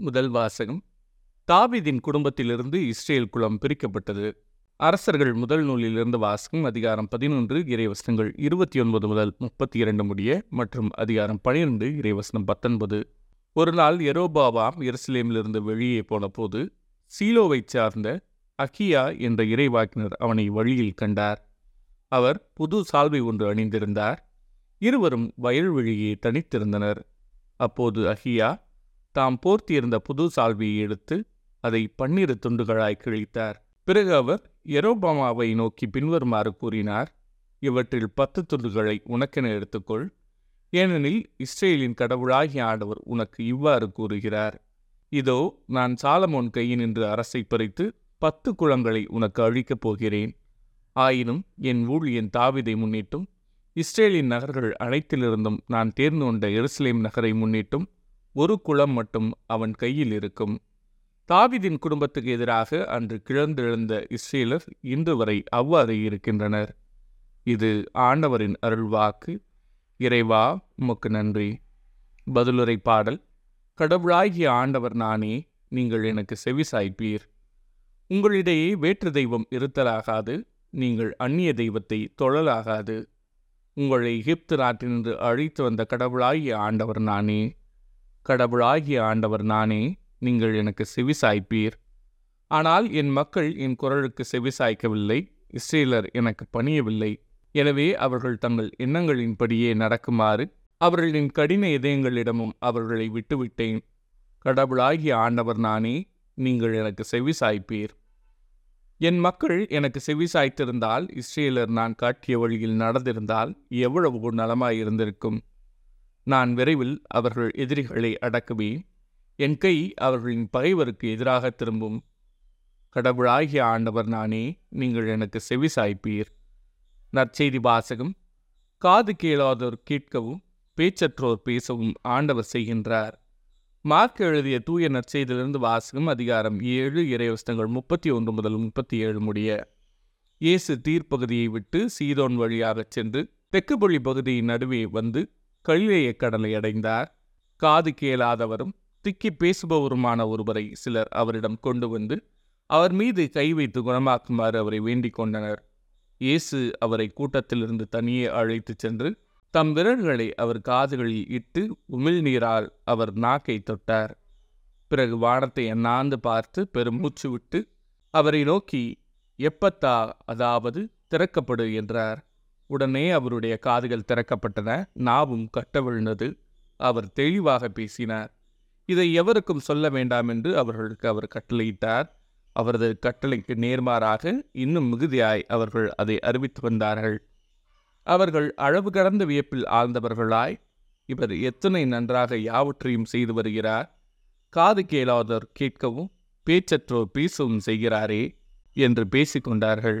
முதல் வாசகம். தாவிதின் குடும்பத்திலிருந்து இஸ்ரேல் குலம் பிரிக்கப்பட்டது. அரசர்கள் முதல் நூலிலிருந்து வாசகம் அதிகாரம் பதினொன்று இறைவசனங்கள் இருபத்தி ஒன்பது முதல் முப்பத்தி இரண்டு முடிய மற்றும் அதிகாரம் பனிரெண்டு இறைவசனம் பத்தொன்பது. ஒரு நாள் எரோபாவாம் எருசலேமிலிருந்து வெளியே போனபோது சீலோவைச் சார்ந்த அகியா என்ற இறைவாக்கினர் அவனை வழியில் கண்டார். அவர் புது சால்வை ஒன்று அணிந்திருந்தார். இருவரும் வயல்வெளியே தனித்திருந்தனர். அப்போது அஹியா தாம் போர்த்தியிருந்த புது சால்வியை எடுத்து அதை பன்னிரு துண்டுகளாய் கிழித்தார். பிறகு அவர் எரோபாமாவை நோக்கி பின்வருமாறு கூறினார் இவற்றில் பத்து துண்டுகளை உனக்கென எடுத்துக்கொள். ஏனெனில் இஸ்ரேலின் கடவுளாகிய ஆண்டவர் உனக்கு இவ்வாறு கூறுகிறார். இதோ நான் சாலமோன் கையினின்று அரசை பறித்து பத்து குளங்களை உனக்கு அழிக்கப் போகிறேன். ஆயினும் என் ஊழியன் தாவிதை முன்னிட்டும் இஸ்ரேலின் நகர்கள் அனைத்திலிருந்தும் நான் தேர்ந்து கொண்ட எருசலேம் நகரை முன்னிட்டும் ஒரு குளம் மட்டும் அவன் கையில் இருக்கும். தாவிதின் குடும்பத்துக்கு எதிராக அன்று கிழந்தெழுந்த இஸ்ரேலர் இன்று வரை அவ்வாறு இருக்கின்றனர். இது ஆண்டவரின் அருள்வாக்கு. இறைவா உமக்கு நன்றி. பதிலுரை பாடல் கடவுளாகிய ஆண்டவர் நானே நீங்கள் எனக்கு செவிசாய்ப்பீர் உங்களிடையே வேற்று தெய்வம் இருத்தலாகாது. நீங்கள் அந்நிய தெய்வத்தை தொழலாகாது. உங்களை எகிப்து நாட்டினின்று அழைத்து வந்த கடவுளாகிய ஆண்டவர் நானே. கடவுளாகிய ஆண்டவர் நானே நீங்கள் எனக்கு செவிசாய்ப்பீர். ஆனால் என் மக்கள் என் குரலுக்கு செவிசாய்க்கவில்லை இஸ்ரேலர் எனக்கு பணியவில்லை. எனவே அவர்கள் தங்கள் எண்ணங்களின்படியே நடக்குமாறு அவர்களின் கடின இதயங்களிடமும் அவர்களை விட்டுவிட்டேன். கடவுளாகிய ஆண்டவர் நானே நீங்கள் எனக்கு செவிசாய்ப்பீர். என் மக்கள் எனக்கு செவிசாய்த்திருந்தால் இஸ்ரேலர் நான் காட்டிய வழியில் நடந்திருந்தால் எவ்வளவு நலமாயிருந்திருக்கும். நான் விரைவில் அவர்கள் எதிரிகளை அடக்குவேன். என் கை அவர்களின் பகைவருக்கு எதிராக திரும்பும். கடவுளாகிய ஆண்டவர் நானே நீங்கள் எனக்கு செவிசாய்ப்பீர் நற்செய்தி வாசகம். காது கேளாதோர் கேட்கவும் பேச்சற்றோர் பேசவும் ஆண்டவர் செய்கின்றார். மார்க் எழுதிய தூய நற்செய்தியிலிருந்து வாசகம் அதிகாரம் ஏழு இறைவசனங்கள் முப்பத்தி ஒன்று முதல் முப்பத்தி ஏழு முடிய. இயேசு தீர்ப்பகுதியை விட்டு சீதோன் வழியாகச் சென்று தெக்குபொழி பகுதியின் நடுவே வந்து கலிலேய கடலை அடைந்தார். காது கேளாதவரும் திக்கி பேசுபவருமான ஒருவரை சிலர் அவரிடம் கொண்டு வந்து அவர் மீது கை வைத்து குணமாக்குமாறு அவரை வேண்டிக் கொண்டனர். இயேசு அவரை கூட்டத்திலிருந்து தனியே அழைத்துச் சென்று தம் விரல்களை அவர் காதுகளில் இட்டு உமிழ்நீரால் அவர் நாக்கை தொட்டார். பிறகு வானத்தை அண்ணாந்து பார்த்து பெருமூச்சு விட்டு அவரை நோக்கி எப்பத்தா அதாவது திறக்கப்படு என்றார். உடனே அவருடைய காதுகள் திறக்கப்பட்டன நாவும் கட்டவிழ்ந்தது அவர் தெளிவாக பேசினார். இதை எவருக்கும் சொல்ல வேண்டாம் என்று அவர்களுக்கு அவர் கட்டளையிட்டார். அவரது கட்டளைக்கு நேர்மாறாக இன்னும் மிகுதியாய் அவர்கள் அதை அறிவித்து வந்தார்கள். அவர்கள் அளவு கடந்த வியப்பில் ஆழ்ந்தவர்களாய் இவர் எத்தனை நன்றாக யாவற்றையும் செய்து வருகிறார்? காது கேளாதோர் கேட்கவும் பேச்சற்றோர் பேசவும் செய்கிறாரே என்று பேசிக்கொண்டார்கள்